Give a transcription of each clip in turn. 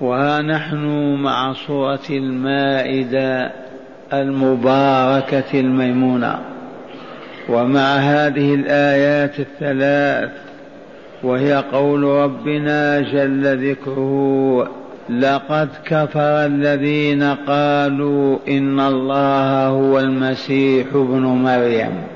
وها نحن مع صورة المائدة المباركة الميمونة. ومع هذه الآيات الثلاث وهي قول ربنا جل ذكره لقد كفر الذين قالوا إن الله هو المسيح ابن مريم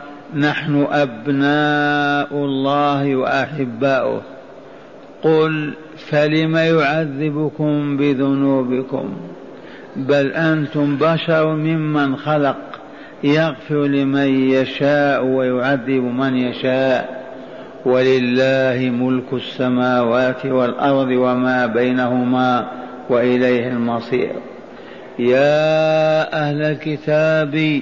نحن أبناء الله وأحباؤه. قل فلم يعذبكم بذنوبكم؟ بل أنتم بشر ممن خلق يغفر لمن يشاء ويعذب من يشاء. ولله ملك السماوات والأرض وما بينهما وإليه المصير. يا أهل الكتاب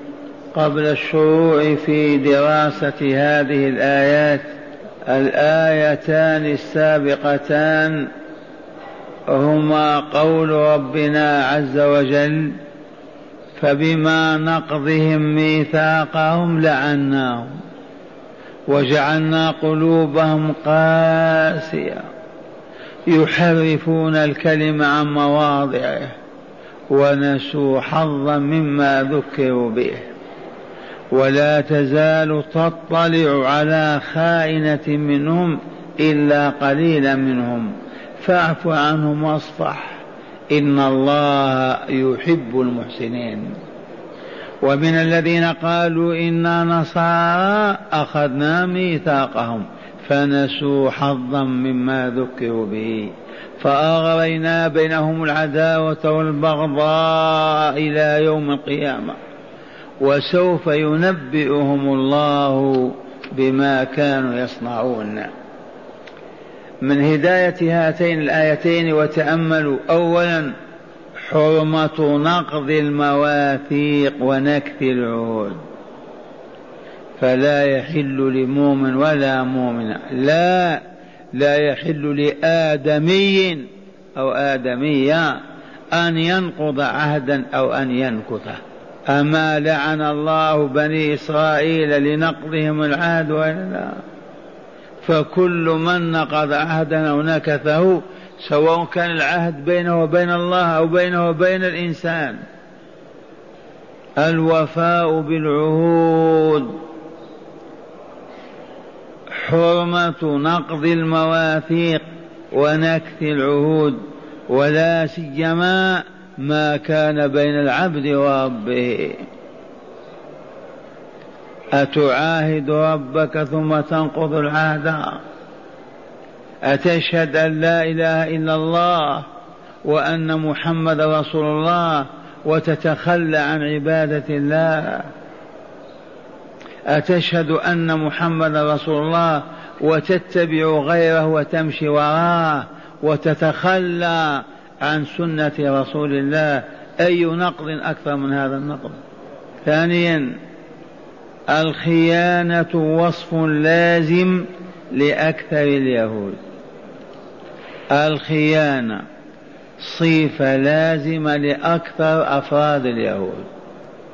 قبل الشروع في دراسة هذه الآيات الآيتان السابقتان هما قول ربنا عز وجل فبما نقضهم ميثاقهم لعناهم وجعلنا قلوبهم قاسية يحرفون الكلم عن مواضعه ونسوا حظا مما ذكروا به. ولا تزال تطلع على خائنة منهم إلا قليلا منهم. فاعف عنهم واصفح. إن الله يحب المحسنين. ومن الذين قالوا إنا نصارى أخذنا ميثاقهم. فنسوا حظا مما ذكروا به. فأغرينا بينهم العداوة والبغضاء إلى يوم القيامة. وسوف ينبئهم الله بما كانوا يصنعون. من هداية هاتين الآيتين وتأملوا أولا حرمة نقض المواثيق ونكث العهود. فلا يحل لمؤمن ولا مؤمن لا لا يحل لآدمي أو آدمية أن ينقض عهدا أو أن ينكثه. أما لعن الله بني إسرائيل لنقضهم العهد وإلا لا. فكل من نقض عهدا أو نكثه سواء كان العهد بينه وبين الله أو بينه وبين الإنسان. الوفاء بالعهود. حرمة نقض المواثيق ونكث العهود. ولا سيما ما كان بين العبد وربه. أتعاهد ربك ثم تنقض العهد؟ أتشهد أن لا إله إلا الله وأن محمد رسول الله وتتخلى عن عبادة الله؟ أتشهد أن محمد رسول الله وتتبع غيره وتمشي وراءه وتتخلى عن سنة رسول الله أي نقض أكثر من هذا النقض؟ ثانيا الخيانة وصف لازم لأكثر اليهود. الخيانة صفة لازمة لأكثر أفراد اليهود.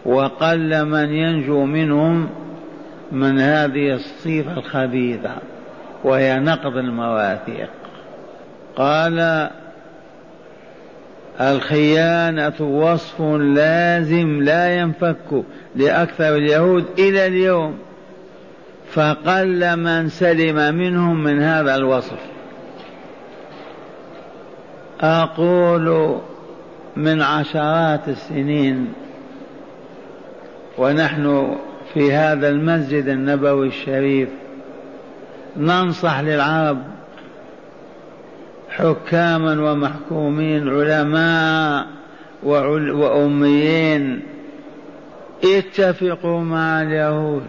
وقل من ينجو منهم من هذه الصفة الخبيثة وهي نقض المواثيق. قال الخيانة وصف لازم لا ينفك لأكثر اليهود إلى اليوم فقل من سلم منهم من هذا الوصف. أقول من عشرات السنين ونحن في هذا المسجد النبوي الشريف ننصح للعرب حكاما ومحكومين علماء وأميين. اتفقوا مع اليهود.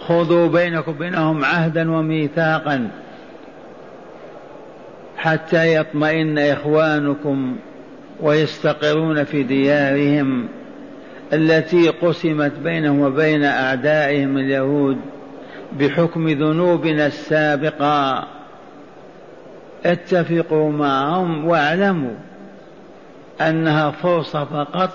خذوا بينكم وبينهم عهدا وميثاقا حتى يطمئن إخوانكم ويستقرون في ديارهم التي قسمت بينهم وبين أعدائهم اليهود بحكم ذنوبنا السابقة. اتفقوا معهم واعلموا أنها فرصة فقط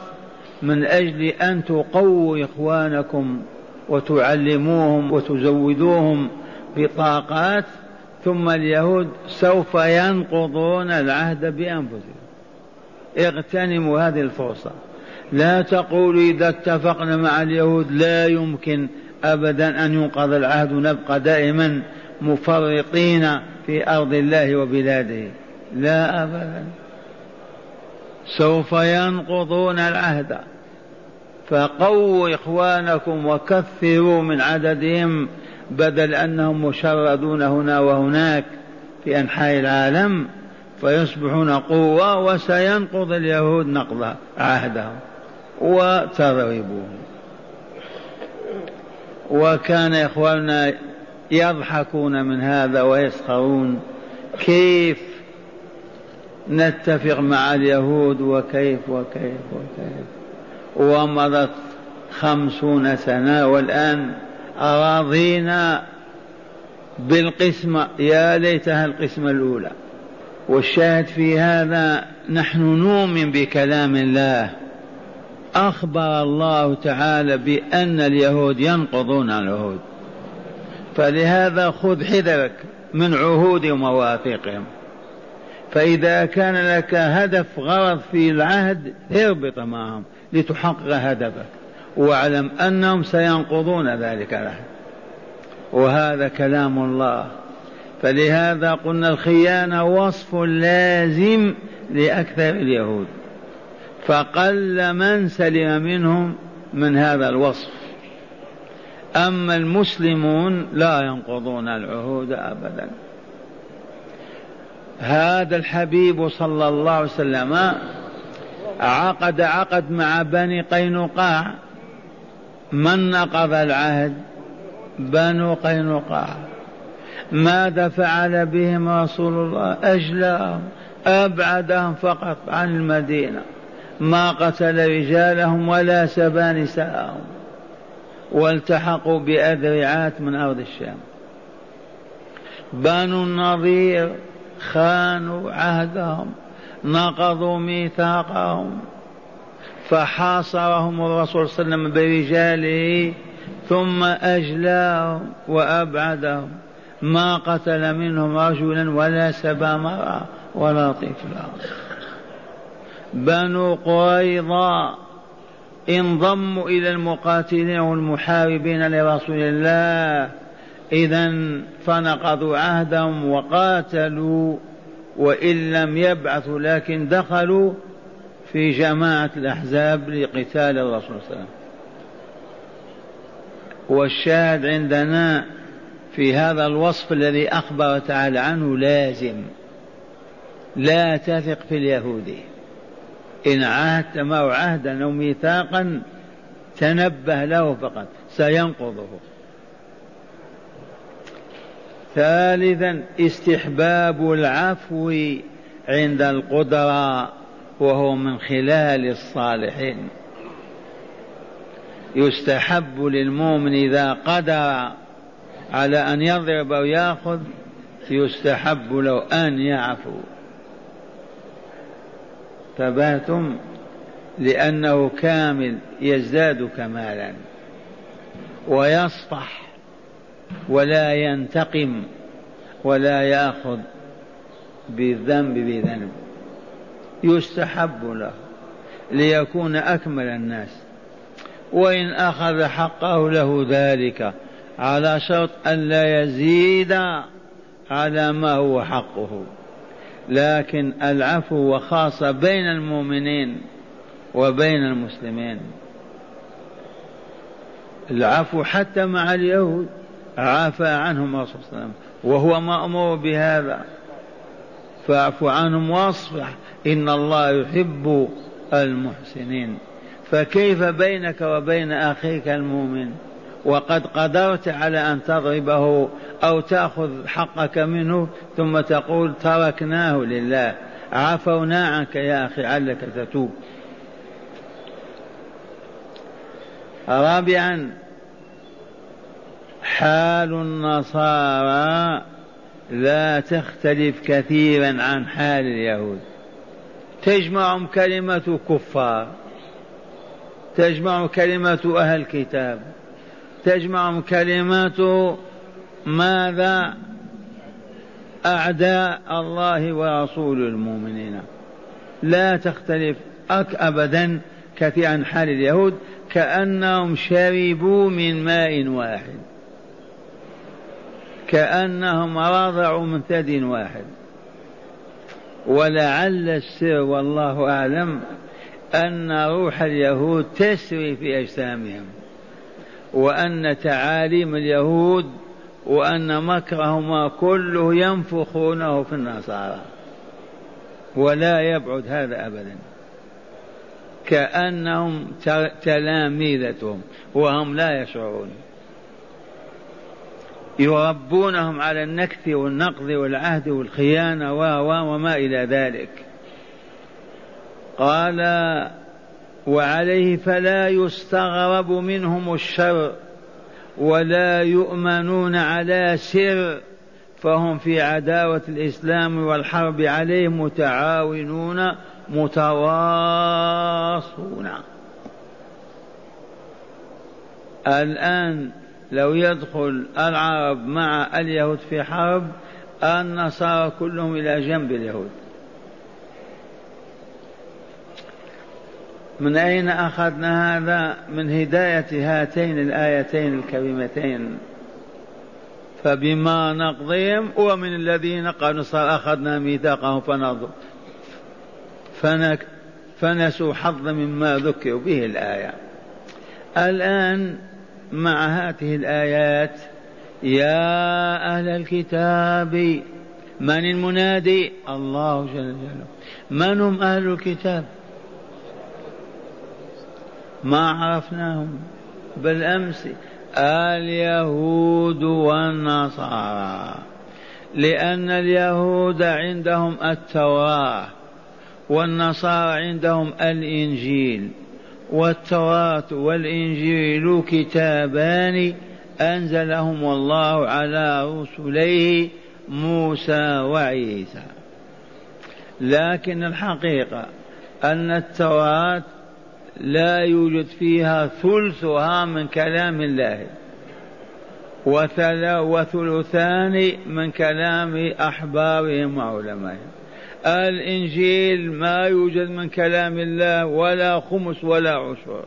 من أجل أن تقووا إخوانكم وتعلموهم وتزودوهم بطاقات ثم اليهود سوف ينقضون العهد بأنفسهم. اغتنموا هذه الفرصة. لا تقولوا إذا اتفقنا مع اليهود لا يمكن أبدا أن ينقض العهد ونبقى دائما مفرطين في أرض الله وبلاده. لا أبدا. سوف ينقضون العهد. فقووا إخوانكم وكثروا من عددهم بدل أنهم مشردون هنا وهناك في أنحاء العالم فيصبحون قوة وسينقض اليهود نقض عهدهم. وتضربوهم وكان إخواننا يضحكون من هذا ويسخرون. كيف نتفق مع اليهود وكيف وكيف وكيف؟ ومضت خمسون سنة والآن أراضينا بالقسمة يا ليتها القسمة الأولى. والشاهد في هذا نحن نؤمن بكلام الله. أخبر الله تعالى بأن اليهود ينقضون العهود. فلهذا خذ حذرك من عهود ومواثيقهم. فإذا كان لك هدف غرض في العهد اربط معهم لتحقق هدفك. واعلم أنهم سينقضون ذلك العهد. وهذا كلام الله. فلهذا قلنا الخيانة وصف لازم لأكثر اليهود. فقل من سلم منهم من هذا الوصف. أما المسلمون لا ينقضون العهود أبدا. هذا الحبيب صلى الله عليه وسلم عقد عقد مع بني قينقاع. من نقض العهد؟ بنو قينقاع. ماذا فعل بهم رسول الله؟ أجلاهم أبعدهم فقط عن المدينة. ما قتل رجالهم ولا سبى نساءهم. والتحقوا بأذرعات من أرض الشام. بنو النظير خانوا عهدهم نقضوا ميثاقهم فحاصرهم الرسول صلى الله عليه وسلم برجاله ثم أجلاهم وأبعدهم. ما قتل منهم رجلا ولا سبى مرأة ولا طفلا. بنو قريظة انضموا إلى المقاتلين والمحاربين لرسول الله إذا فنقضوا عهدهم وقاتلوا وإن لم يبعثوا لكن دخلوا في جماعة الأحزاب لقتال الرسول صلى الله عليه وسلم. والشاهد عندنا في هذا الوصف الذي أخبر تعالى عنه لازم لا تثق في اليهود إن عاهدت معه عهدا أو ميثاقا تنبه له فقط سينقضه. ثالثا استحباب العفو عند القدرة وهو من خلال الصالحين. يستحب للمؤمن إذا قدر على أن يضرب أو يأخذ يستحب له أن يعفو. ثباتم لأنه كامل يزداد كمالا ويصفح ولا ينتقم ولا يأخذ بالذنب بذنب يستحب له ليكون أكمل الناس وإن أخذ حقه له ذلك على شرط أن لا يزيد على ما هو حقه لكن العفو وخاصة بين المؤمنين وبين المسلمين. العفو حتى مع اليهود عفى عنهم الرسول صلى الله عليه وسلم وهو مأمور بهذا. فاعف عنهم واصفح إن الله يحب المحسنين. فكيف بينك وبين أخيك المؤمن؟ وقد قدرت على أن تضربه أو تأخذ حقك منه ثم تقول تركناه لله. عفونا عنك يا أخي علك تتوب. رابعا حال النصارى لا تختلف كثيرا عن حال اليهود. تجمعهم كلمة كفار تجمع كلمة أهل الكتاب. تجمعهم كلمة ماذا؟ أعداء الله ورسول المؤمنين. لا تختلف أك أبدا كثير عن حال اليهود كأنهم شربوا من ماء واحد. كأنهم رضعوا من ثدي واحد. ولعل السر والله أعلم أن روح اليهود تسري في أجسامهم. وأن تعاليم اليهود وأن مكرهما كله ينفخونه في النصارى. ولا يبعد هذا أبدا. كأنهم تلاميذتهم وهم لا يشعرون. يربونهم على النكث والنقض والعهد والخيانة وما إلى ذلك. قال وعليه فلا يستغرب منهم الشر ولا يؤمنون على سر فهم في عداوة الإسلام والحرب عليه متعاونون متواصون الآن لو يدخل العرب مع اليهود في حرب النصارى كلهم إلى جنب اليهود. من أين أخذنا هذا؟ من هداية هاتين الآيتين الكريمتين. فبما نقضيهم ومن الذين قالوا أخذنا ميثاقهم فنظر فنك فنسوا حظ مما ذكروا به الآية. الآن مع هذه الآيات يا أهل الكتاب من المنادي؟ الله جل جلاله. من هم أهل الكتاب؟ ما عرفناهم بالأمس اليهود والنصارى لأن اليهود عندهم التوراة والنصارى عندهم الإنجيل والتوراة والإنجيل كتابان أنزلهم الله على رسليه موسى وعيسى. لكن الحقيقة أن التوراة لا يوجد فيها ثلثها من كلام الله. وثلثان من كلام أحبارهم وعلمائهم. الإنجيل ما يوجد من كلام الله ولا خمس ولا عشر.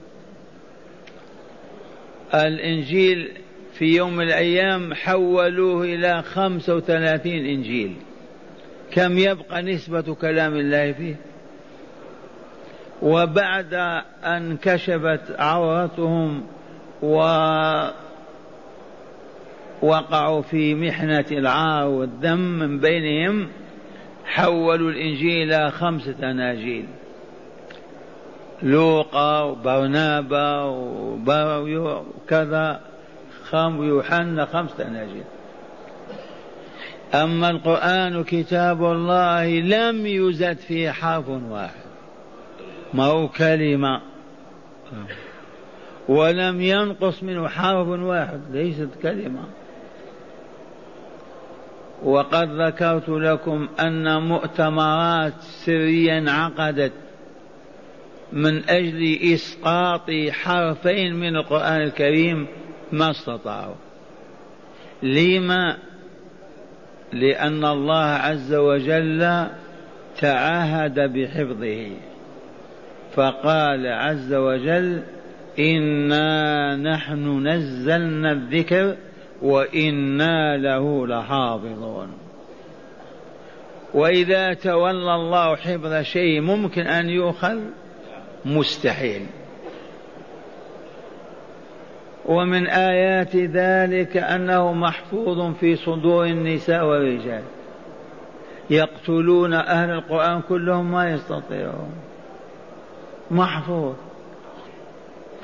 الإنجيل في يوم الأيام حولوه إلى خمسة وثلاثين إنجيل. كم يبقى نسبة كلام الله فيه؟ وبعد أن كشفت عورتهم و وقعوا في محنة العار والدم من بينهم حولوا الإنجيل إلى خمسة أناجيل. لوقا وبرنابا وكذا خم يوحنا خمسة أناجيل. أما القرآن كتاب الله لم يزد فيه حرف واحد. ما هو كلمة. ولم ينقص منه حرف واحد ليست كلمة. وقد ذكرت لكم أن مؤتمرات سرية انعقدت من أجل إسقاط حرفين من القرآن الكريم ما استطاعوا. لما؟ لأن الله عز وجل تعاهد بحفظه. فقال عز وجل إنا نحن نزلنا الذكر وإنا له لحافظون. وإذا تولى الله حفظ شيء ممكن أن يؤخذ؟ مستحيل. ومن آيات ذلك أنه محفوظ في صدور النساء والرجال. يقتلون أهل القرآن كلهم ما يستطيعون. محفوظ.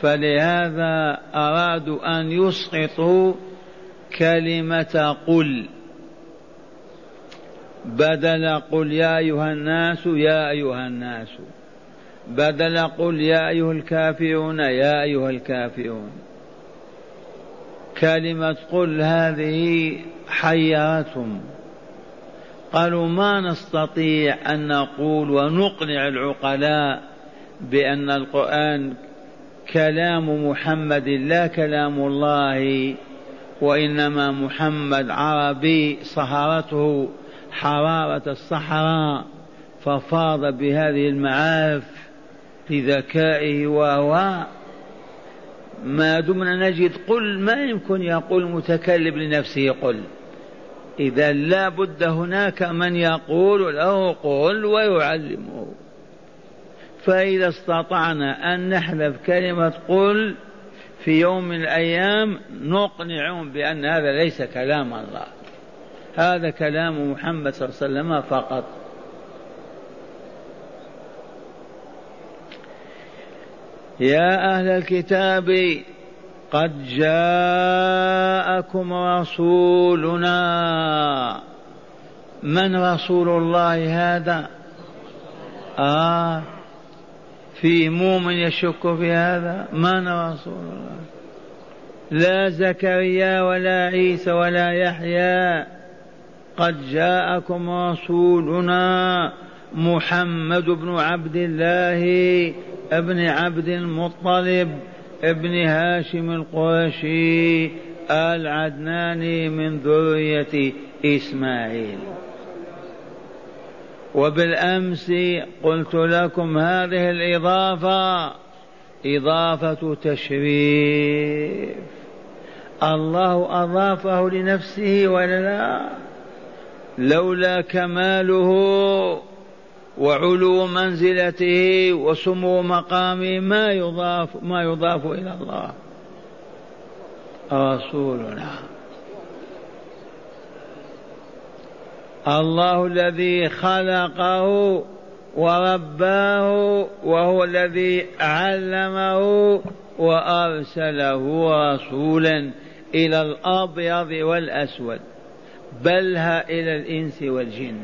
فلهذا أرادوا أن يسقطوا كلمة قل. بدل قل يا أيها الناس يا أيها الناس. بدل قل يا أيها الكافرون يا أيها الكافرون. كلمة قل هذه حيرتهم. قالوا ما نستطيع أن نقول ونقنع العقلاء بأن القرآن كلام محمد لا كلام الله وإنما محمد عربي صهرته حرارة الصحراء ففاض بهذه المعارف لذكائه وهو ما دمنا نجد. قل ما يمكن يقول المتكلم لنفسه؟ قل إذا لا بد هناك من يقول له قل ويعلمه. فإذا استطعنا أن نحذف كلمة قل في يوم من الأيام نقنعهم بأن هذا ليس كلام الله. هذا كلام محمد صلى الله عليه وسلم فقط. يا أهل الكتاب قد جاءكم رسولنا. من رسول الله هذا؟ آه. في مؤمن يشك في هذا؟ من رسول الله. لا زكريا ولا عيسى ولا يحيى. قد جاءكم رسولنا محمد بن عبد الله ابن عبد المطلب ابن هاشم القرشي العدناني من ذرية إسماعيل. وبالأمس قلت لكم هذه الإضافة إضافة تشريف. الله أضافه لنفسه ولا لا؟ لولا كماله وعلو منزلته وسمو مقامه ما يضاف ما يضاف إلى الله. رسولنا. الله الذي خلقه ورباه وهو الذي علمه وأرسله رسولا إلى الأبيض والأسود بلها إلى الإنس والجن.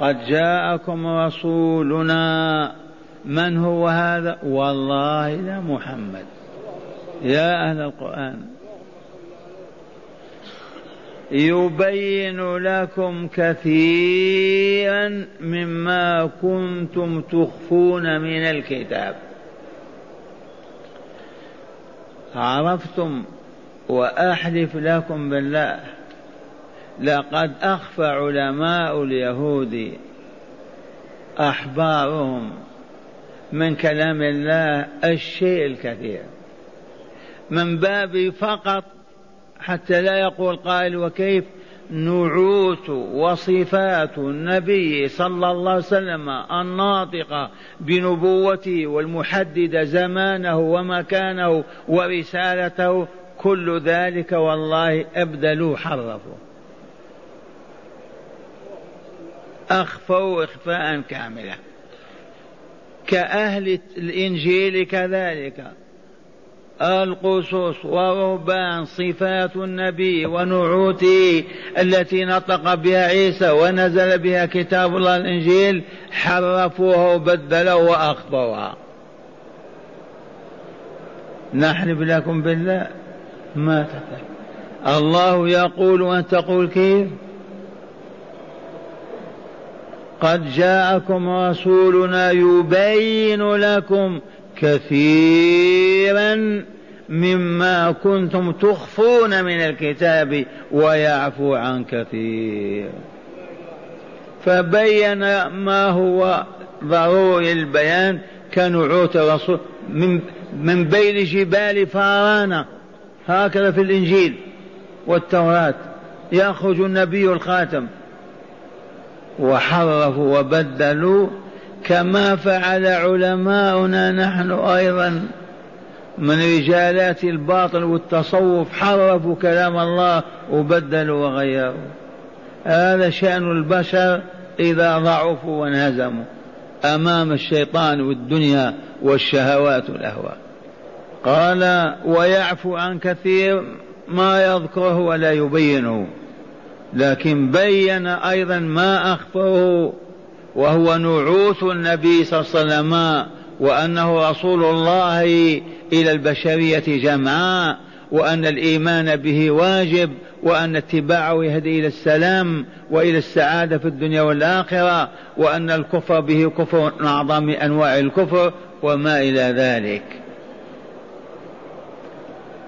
قد جاءكم رسولنا من هو هذا؟ والله لا محمد. يا أهل القرآن. يبين لكم كثيرا مما كنتم تخفون من الكتاب. عرفتم وأحلف لكم بالله لقد أخفى علماء اليهود أحبارهم من كلام الله الشيء الكثير. من باب فقط حتى لا يقول قائل وكيف؟ نعوت وصفات النبي صلى الله عليه وسلم الناطقة بنبوته والمحددة زمانه ومكانه ورسالته كل ذلك والله أبدلوا حرفوا أخفوا إخفاء كاملا. كأهل الإنجيل كذلك. القصص ورهبان صفات النبي ونعوته التي نطق بها عيسى ونزل بها كتاب الله الإنجيل حرفوها وبدلوا واخطوها نحلف لكم بالله ما تفعل. الله يقول وأنت تقول كيف؟ قد جاءكم رسولنا يبين لكم كثيرا مما كنتم تخفون من الكتاب ويعفو عن كثير. فبين ما هو ضروري البيان كنعوت الرسول من من بين جبال فارانة هكذا في الإنجيل والتوراة يخرج النبي الخاتم. وحرفوا وبدلوا كما فعل علماؤنا نحن أيضا من رجالات الباطل والتصوف حرفوا كلام الله وبدلوا وغيروا. هذا شأن البشر إذا ضعفوا وانهزموا أمام الشيطان والدنيا والشهوات والأهواء. قال ويعفو عن كثير ما يذكره ولا يبينه لكن بين أيضا ما أخفره وهو نعوث النبي صلى الله عليه وسلم وأنه رسول الله إلى البشرية جمعاء وأن الإيمان به واجب وأن اتباعه يهدي إلى السلام وإلى السعادة في الدنيا والآخرة وأن الكفر به كفر من أعظم أنواع الكفر وما إلى ذلك.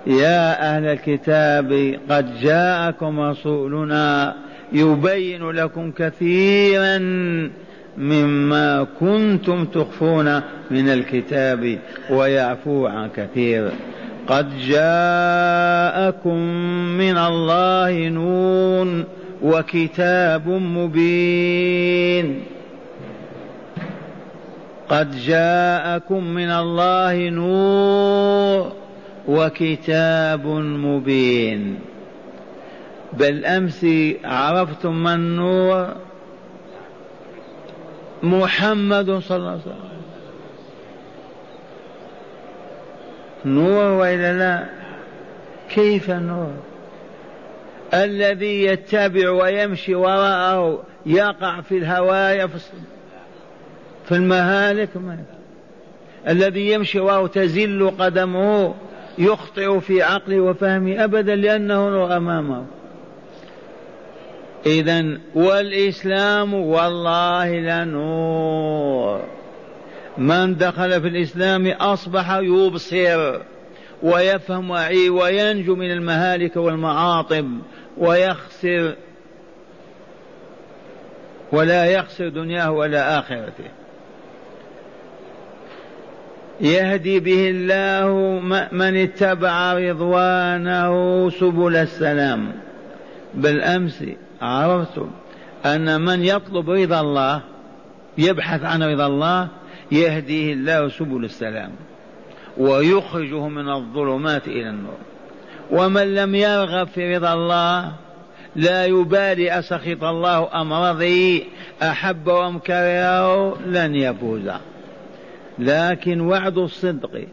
يا أهل الكتاب قد جاءكم رسولنا يبين لكم كثيرا مما كنتم تخفون من الكتاب ويعفو عن كثير. قد جاءكم من الله نور وكتاب مبين. قد جاءكم من الله نور وكتاب مبين. بالامس عرفتم من النور محمد صلى الله عليه وسلم. نور وإلا لا؟ كيف نور؟ الذي يتبع ويمشي وراءه يقع في الهوايا في المهالك الذي يمشي وراءه تزل قدمه يخطئ في عقله وفهمه أبدا لأنه نور أمامه. اذا والإسلام والله لنور من دخل في الإسلام أصبح يبصر ويفهم وينجو من المهالك والمعاطب ويخسر ولا يخسر دنياه ولا آخرته. يهدي به الله من اتبع رضوانه سبل السلام. بالأمس عرفتم أن من يطلب رضا الله يبحث عن رضا الله يهديه الله سبل السلام ويخرجه من الظلمات إلى النور. ومن لم يرغب في رضا الله لا يبالي أسخط الله أم رضي أحب أم كرهه لن يفوز. لكن وعد الصدق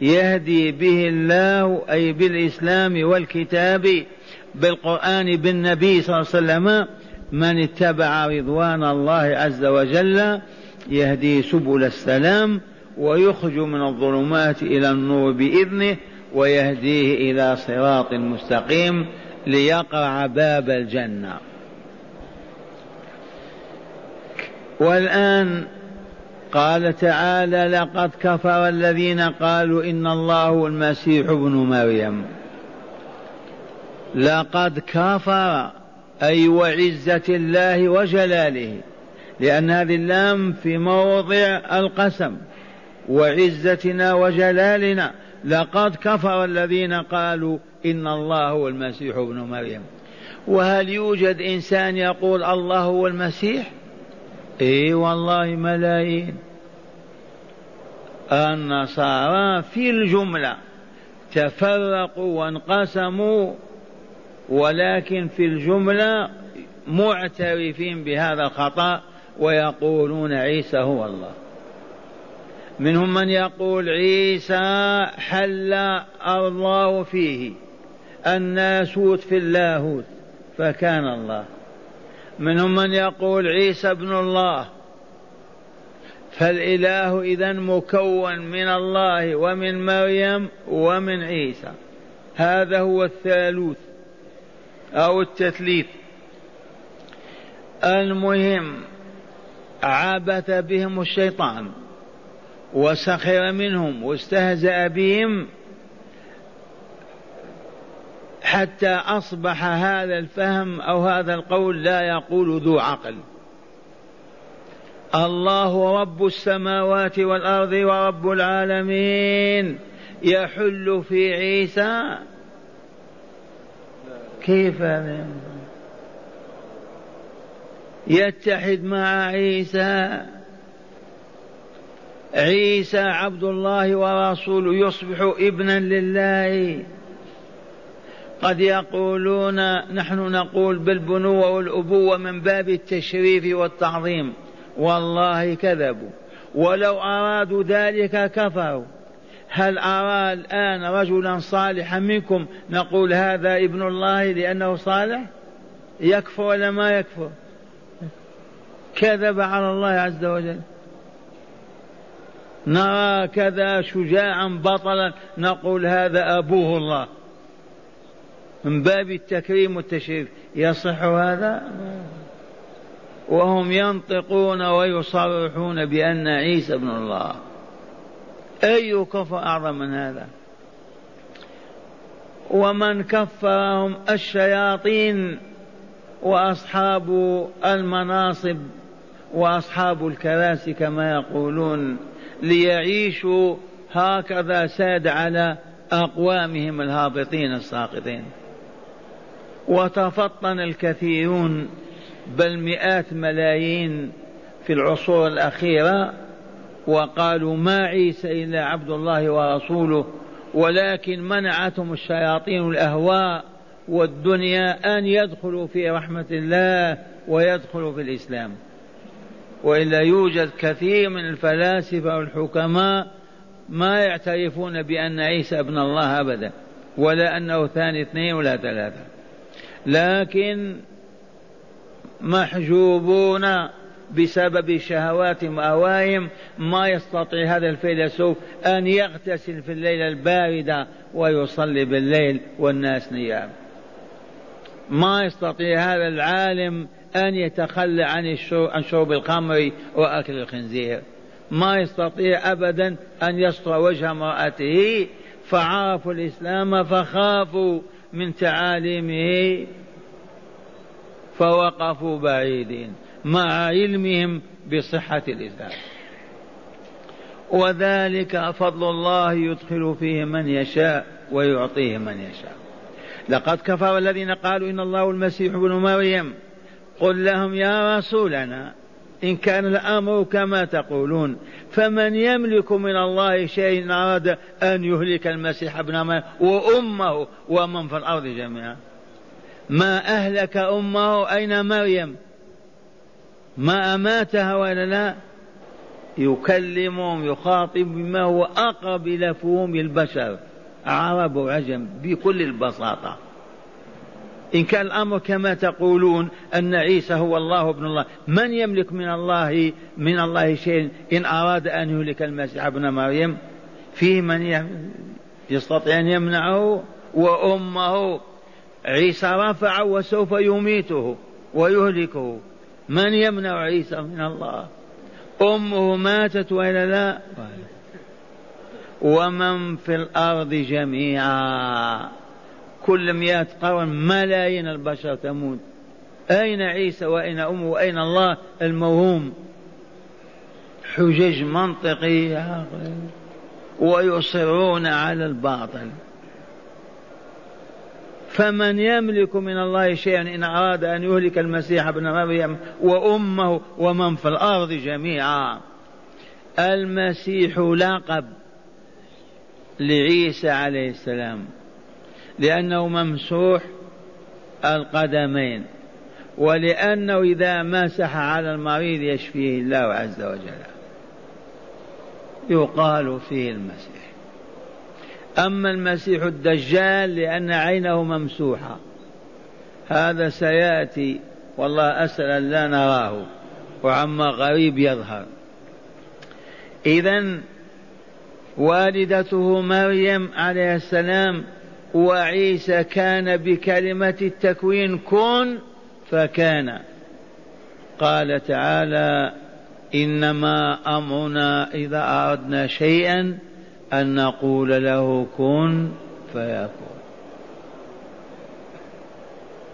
يهدي به الله أي بالإسلام والكتاب بالقرآن بالنبي صلى الله عليه وسلم من اتبع رضوان الله عز وجل يهدي سبل السلام ويخرج من الظلمات إلى النور بإذنه ويهديه إلى صراط مستقيم ليقرع باب الجنة. والآن قال تعالى لقد كفر الذين قالوا إن الله المسيح ابن مريم. لقد كفر أي وعزة الله وجلاله لأن هذه اللام في موضع القسم. وعزتنا وجلالنا لقد كفر الذين قالوا إن الله هو المسيح ابن مريم. وهل يوجد إنسان يقول الله هو المسيح؟ إي والله ملايين. النصارى في الجملة تفرقوا وانقسموا ولكن في الجملة معترفين بهذا الخطأ ويقولون عيسى هو الله. منهم من يقول عيسى حل الله فيه الناسوت في اللاهوت فكان الله. منهم من يقول عيسى ابن الله فالإله إذا مكون من الله ومن مريم ومن عيسى. هذا هو الثالوث. أو التثليث. المهم عبث بهم الشيطان وسخر منهم واستهزأ بهم حتى أصبح هذا الفهم أو هذا القول لا يقول ذو عقل. الله رب السماوات والأرض ورب العالمين يحل في عيسى كيف هذا يتحد مع عيسى؟ عيسى عبد الله ورسوله يصبح ابنا لله. قد يقولون نحن نقول بالبنوة والأبوة من باب التشريف والتعظيم. والله كذبوا. ولو أرادوا ذلك كفروا. هل أرى الآن رجلا صالحا منكم نقول هذا ابن الله لأنه صالح؟ يكفر ولا ما يكفر؟ كذب على الله عز وجل. نرى كذا شجاعا بطلا نقول هذا أبوه الله. من باب التكريم والتشريف. يصح هذا؟ وهم ينطقون ويصرحون بأن عيسى ابن الله. أي كفر أعظم من هذا؟ ومن كفرهم الشياطين وأصحاب المناصب وأصحاب الكراسي كما يقولون ليعيشوا هكذا ساد على أقوامهم الهابطين الساقطين. وتفطن الكثيرون بل مئات ملايين في العصور الأخيرة وقالوا ما عيسى إلا عبد الله ورسوله ولكن منعتهم الشياطين الأهواء والدنيا أن يدخلوا في رحمة الله ويدخلوا في الإسلام. وإلا يوجد كثير من الفلاسفة والحكماء ما يعترفون بأن عيسى ابن الله أبدا ولا أنه ثاني اثنين ولا ثلاثة. لكن محجوبون بسبب شهواتهم وأهوائهم ما يستطيع هذا الفيلسوف أن يغتسل في الليلة الباردة ويصلي بالليل والناس نيام. ما يستطيع هذا العالم أن يتخلى عن عن شرب الخمر وأكل الخنزير. ما يستطيع أبدا أن يستر وجه امرأته فعرفوا الإسلام فخافوا من تعاليمه فوقفوا بعيدين. مع علمهم بصحة الإسلام. وذلك فضل الله يدخل فيه من يشاء ويعطيه من يشاء. لقد كفر الذين قالوا إن الله المسيح ابن مريم. قل لهم يا رسولنا إن كان الأمر كما تقولون فمن يملك من الله شيء أراد أن يهلك المسيح ابن مريم وأمه ومن في الأرض جميعا. ما أهلك أمه أين مريم؟ ما أماتها ولا لا؟ يكلمهم يخاطب بما هو أقرب إلى فهوم البشر. عرب وعجم بكل البساطة. إن كان الأمر كما تقولون أن عيسى هو الله ابن الله. من يملك من الله من الله شيء إن أراد أن يهلك المسيح ابن مريم؟ فيه من يستطيع أن يمنعه؟ وأمه. عيسى رفع وسوف يميته ويهلكه. من يمنع عيسى من الله؟ أمه ماتت وإلا لا؟ ومن في الأرض جميعا. كل مئة قرن ملايين البشر تموت. أين عيسى وأين أمه وأين الله الموهوم؟ حجج منطقية ويصرون على الباطل. فمن يملك من الله شيئا إن أراد أن يهلك المسيح ابن مريم وأمه ومن في الأرض جميعا. المسيح لقب لعيسى عليه السلام لأنه ممسوح القدمين ولأنه إذا مسح على المريض يشفيه الله عز وجل. يقال فيه المسيح. أما المسيح الدجال لأن عينه ممسوحة. هذا سيأتي والله أسأل أن لا نراه وعما غريب يظهر. إذا والدته مريم عليه السلام وعيسى كان بكلمة التكوين كن فكان. قال تعالى إنما أمرنا إذا أردنا شيئا أن نقول له كن فيكون.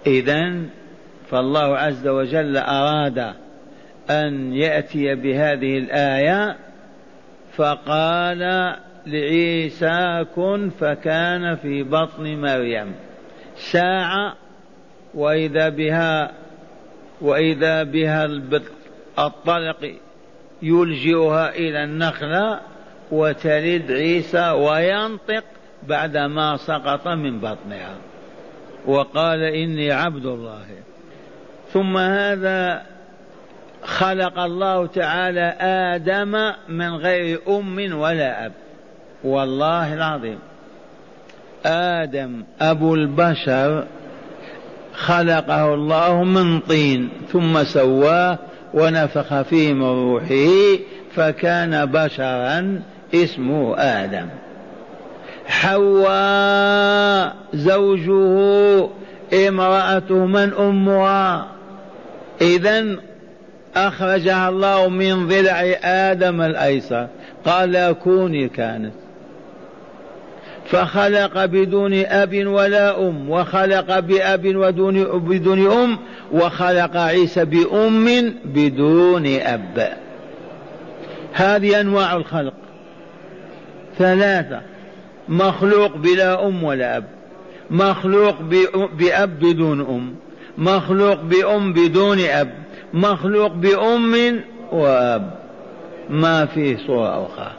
إذا فالله عز وجل أراد أن يأتي بهذه الآية فقال لعيسى كن فكان في بطن مريم. ساعة وإذا بها وإذا بها الطلق يلجئها إلى النخلة وتلد عيسى وينطق بعدما سقط من بطنها. وقال إني عبد الله. ثم هذا خلق الله تعالى آدم من غير أم ولا أب. والله العظيم. آدم أبو البشر خلقه الله من طين ثم سواه ونفخ فيه من روحه فكان بشرا اسمه آدم. حواء زوجه امرأته من أمها. إذا أخرجها الله من ضلع آدم الأيسر. قال كوني كانت. فخلق بدون أب ولا أم وخلق بأب ودون بدون أم وخلق عيسى بأم بدون أب. هذه أنواع الخلق. ثلاثة. مخلوق بلا أم ولا أب. مخلوق بأب بدون أم. مخلوق بأم بدون أب. مخلوق بأم وأب. ما فيه صورة أخرى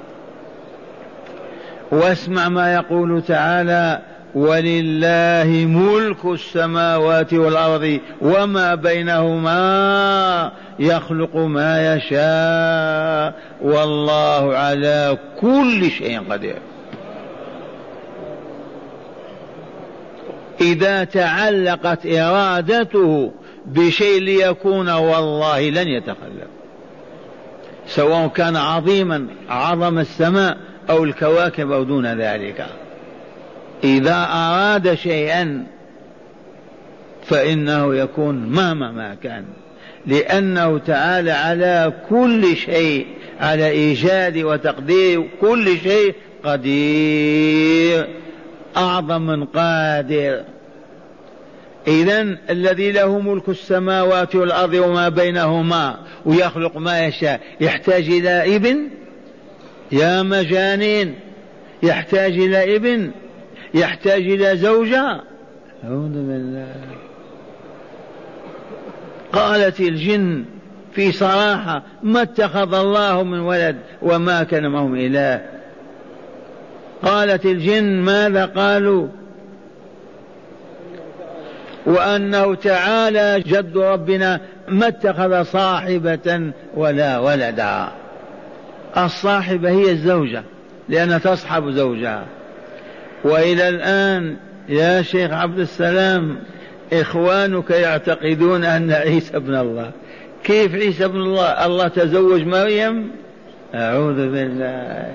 واسمع ما يقول تعالى ولله ملك السماوات والأرض وما بينهما يخلق ما يشاء والله على كل شيء قدير. إذا تعلقت إرادته بشيء ليكون والله لن يتخلف سواء كان عظيما عظم السماء أو الكواكب أو دون ذلك. إذا أراد شيئا فإنه يكون مهما ما كان. لأنه تعالى على كل شيء على إيجاد وتقدير كل شيء قدير أعظم من قادر. إذا الذي له ملك السماوات والأرض وما بينهما ويخلق ما يشاء يحتاج إلى ابن؟ يا مجانين يحتاج إلى ابن؟ يحتاج إلى زوجة؟ أعوذ بالله. قالت الجن في صراحة ما اتخذ الله من ولد وما كان معهم إله. قالت الجن ماذا قالوا؟ وأنه تعالى جد ربنا ما اتخذ صاحبة ولا ولدا. الصاحبة هي الزوجة لأنها تصحب زوجها. وإلى الآن يا شيخ عبد السلام إخوانك يعتقدون أن عيسى ابن الله. كيف عيسى ابن الله؟ الله تزوج مريم؟ أعوذ بالله.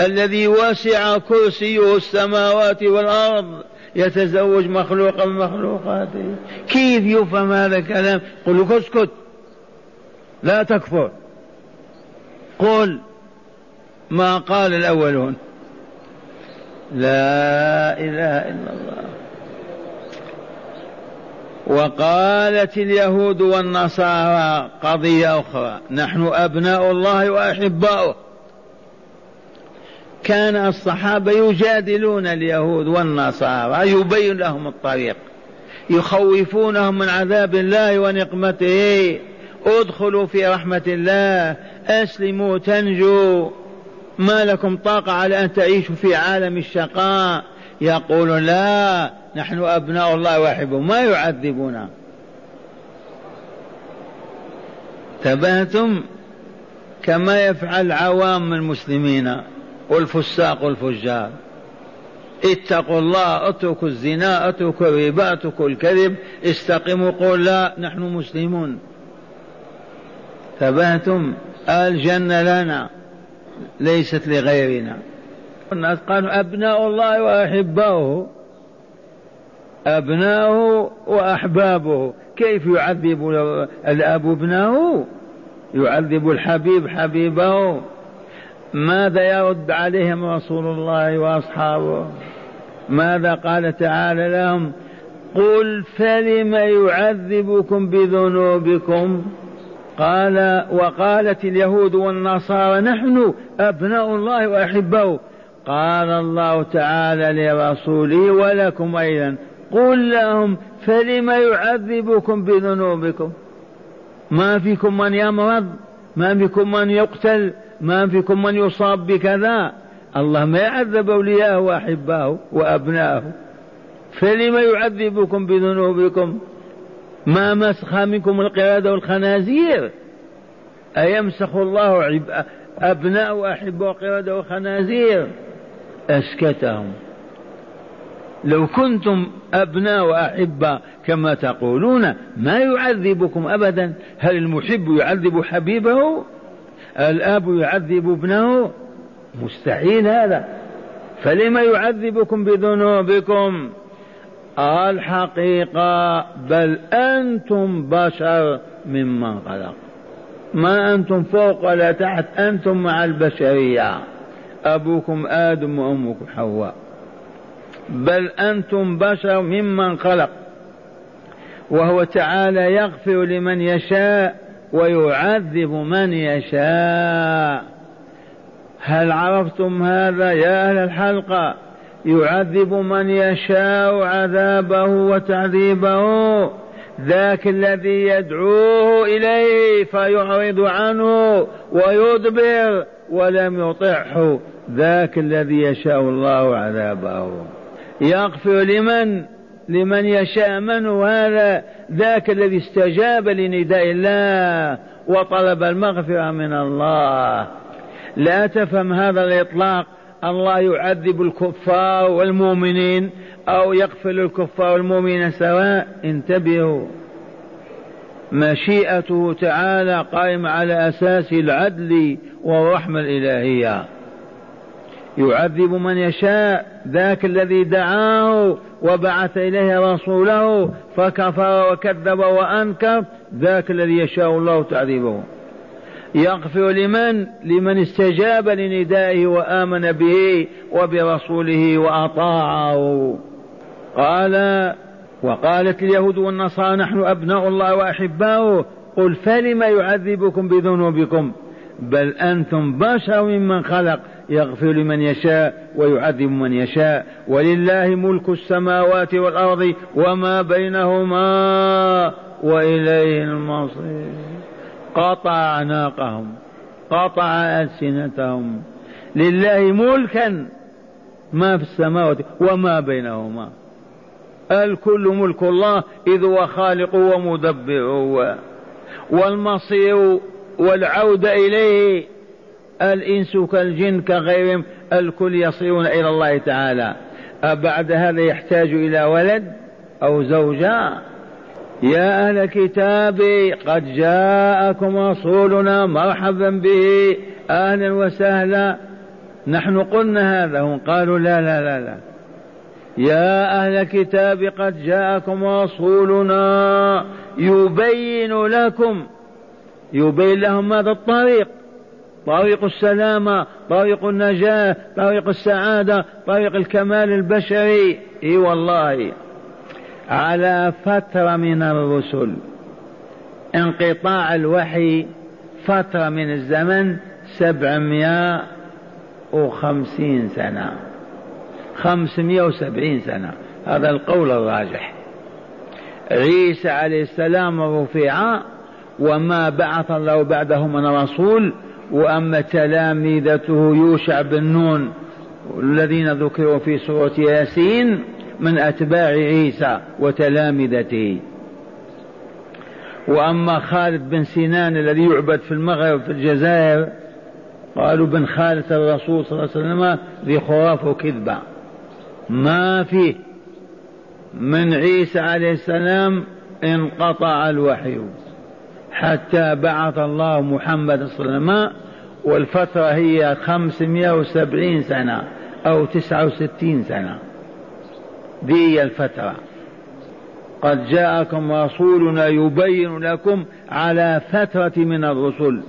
الذي وسع كرسيه السماوات والأرض يتزوج مخلوقا من مخلوقاته. كيف يفهم هذا الكلام؟ قل اسكت. لا تكفر. قل ما قال الأولون. لا إله إلا الله. وقالت اليهود والنصارى قضية أخرى نحن أبناء الله وأحباؤه. كان الصحابة يجادلون اليهود والنصارى يبين لهم الطريق يخوفونهم من عذاب الله ونقمته. ادخلوا في رحمة الله أسلموا تنجوا. ما لكم طاقة على أن تعيشوا في عالم الشقاء؟ يقول لا نحن أبناء الله وأحبه ما يعذبنا. تبهتم كما يفعل عوام المسلمين والفساق والفجار. اتقوا الله اتركوا الزنا اتركوا الربا اتركوا الكذب استقيموا قول لا نحن مسلمون. تبهتم الجنة لنا. ليست لغيرنا. الناس قالوا أبناء الله وأحباؤه. أبناؤه وأحبابه. كيف يعذب الأب ابنه؟ يعذب الحبيب حبيبه. ماذا يرد عليهم رسول الله وأصحابه؟ ماذا قال تعالى لهم؟ قل فلم يعذبكم بذنوبكم؟ قال وقالت اليهود والنصارى نحن أبناء الله وأحبه قال الله تعالى لرسوله ولكم أيضا. قل لهم فلم يعذبكم بذنوبكم؟ ما فيكم من يمرض؟ ما فيكم من يقتل؟ ما فيكم من يصاب بكذا؟ الله ما يعذب أولياءه وأحباه وأبناءه. فلما يعذبكم بذنوبكم؟ ما مسخ منكم القرادة والخنازير؟ أيمسخ الله أبناء وأحباء القردة والخنازير؟ أسكتهم. لو كنتم أبناء وأحبة كما تقولون ما يعذبكم أبدا. هل المحب يعذب حبيبه؟ الأب يعذب ابنه؟ مستحيل هذا. فلما يعذبكم بذنوبكم؟ الحقيقة بل أنتم بشر ممن خلق. ما أنتم فوق ولا تحت أنتم مع البشرية. أبوكم آدم وأمكم حواء. بل أنتم بشر ممن خلق. وهو تعالى يغفر لمن يشاء ويعذب من يشاء. هل عرفتم هذا يا أهل الحلقة؟ يعذب من يشاء عذابه وتعذيبه. ذاك الذي يدعوه إليه فيعرض عنه ويدبر ولم يطعه. ذاك الذي يشاء الله عذابه. يغفر لمن؟ لمن يشاء. من هذا؟ ذاك الذي استجاب لنداء الله وطلب المغفرة من الله. لا تفهم هذا الإطلاق. الله يعذب الكفار والمؤمنين أو يغفر الكفار والمؤمنين سواء انتبهوا. مشيئته تعالى قائمة على أساس العدل والرحمة الإلهية. يعذب من يشاء ذاك الذي دعاه وبعث إليه رسوله فكفر وكذب وأنكر ذاك الذي يشاء الله تعذيبه يغفر لمن؟ لمن استجاب لندائه وآمن به وبرسوله وأطاعه. قال وقالت اليهود والنصارى نحن أبناء الله وأحباؤه. قل فلم يعذبكم بذنوبكم؟ بل أنتم بشر ممن خلق. يغفر لمن يشاء ويعذب من يشاء. ولله ملك السماوات والأرض وما بينهما وإليه المصير. قطع أعناقهم قطع ألسنتهم. لله ملكا ما في السماوات وما بينهما. الكل ملك الله إذ هو خالق ومدبر والمصير والعودة إليه الإنس كالجن كغيرهم الكل يصيرون إلى الله تعالى. أبعد هذا يحتاج إلى ولد أو زوجة؟ يا أهل الكتاب قد جاءكم رسولنا مرحبا به. أهلا وسهلا. نحن قلنا هذا هم قالوا لا لا لا لا. يا أهل الكتاب قد جاءكم رسولنا يبين لكم. يبين لهم ماذا؟ الطريق. طريق السلامة طريق النجاة طريق السعادة طريق الكمال البشري. إي والله. على فترة من الرسل. انقطاع الوحي فترة من الزمن سبعمائة وخمسين سنة. خمسمائة وسبعين سنة. هذا القول الراجح. عيسى عليه السلام رفع وما بعث الله بعده من رسول وأما تلامذته يوشع بن نون الذين ذكروا في سورة ياسين من أتباع عيسى وتلامذته. وأما خالد بن سنان الذي يعبد في المغرب في الجزائر قالوا بن خالد الرسول صلى الله عليه وسلم ذي خرافة وكذبة ما فيه من عيسى عليه السلام انقطع الوحي. حتى بعث الله محمد صلى الله عليه وسلم والفترة هي خمسمائة وسبعين سنة أو تسعة وستين سنة. هي الفترة قد جاءكم رسولنا يبين لكم على فترة من الرسل.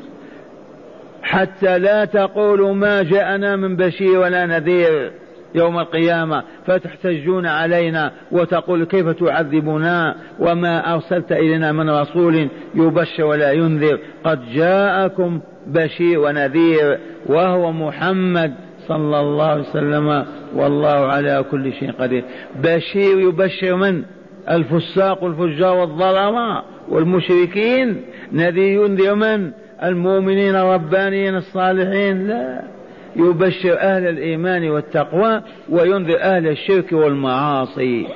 حتى لا تقولوا ما جاءنا من بشير ولا نذير يوم القيامة فتحتجون علينا وتقول كيف تعذبنا وما أرسلت إلينا من رسول يبشر ولا ينذر. قد جاءكم بشير ونذير وهو محمد صلى الله عليه وسلم والله على كل شيء قدير. بشير يبشر من؟ الفساق والفجار والظلماء والمشركين. نذير ينذر من؟ المؤمنين الربانيين الصالحين. لا. يبشر أهل الإيمان والتقوى وينذر أهل الشرك والمعاصي.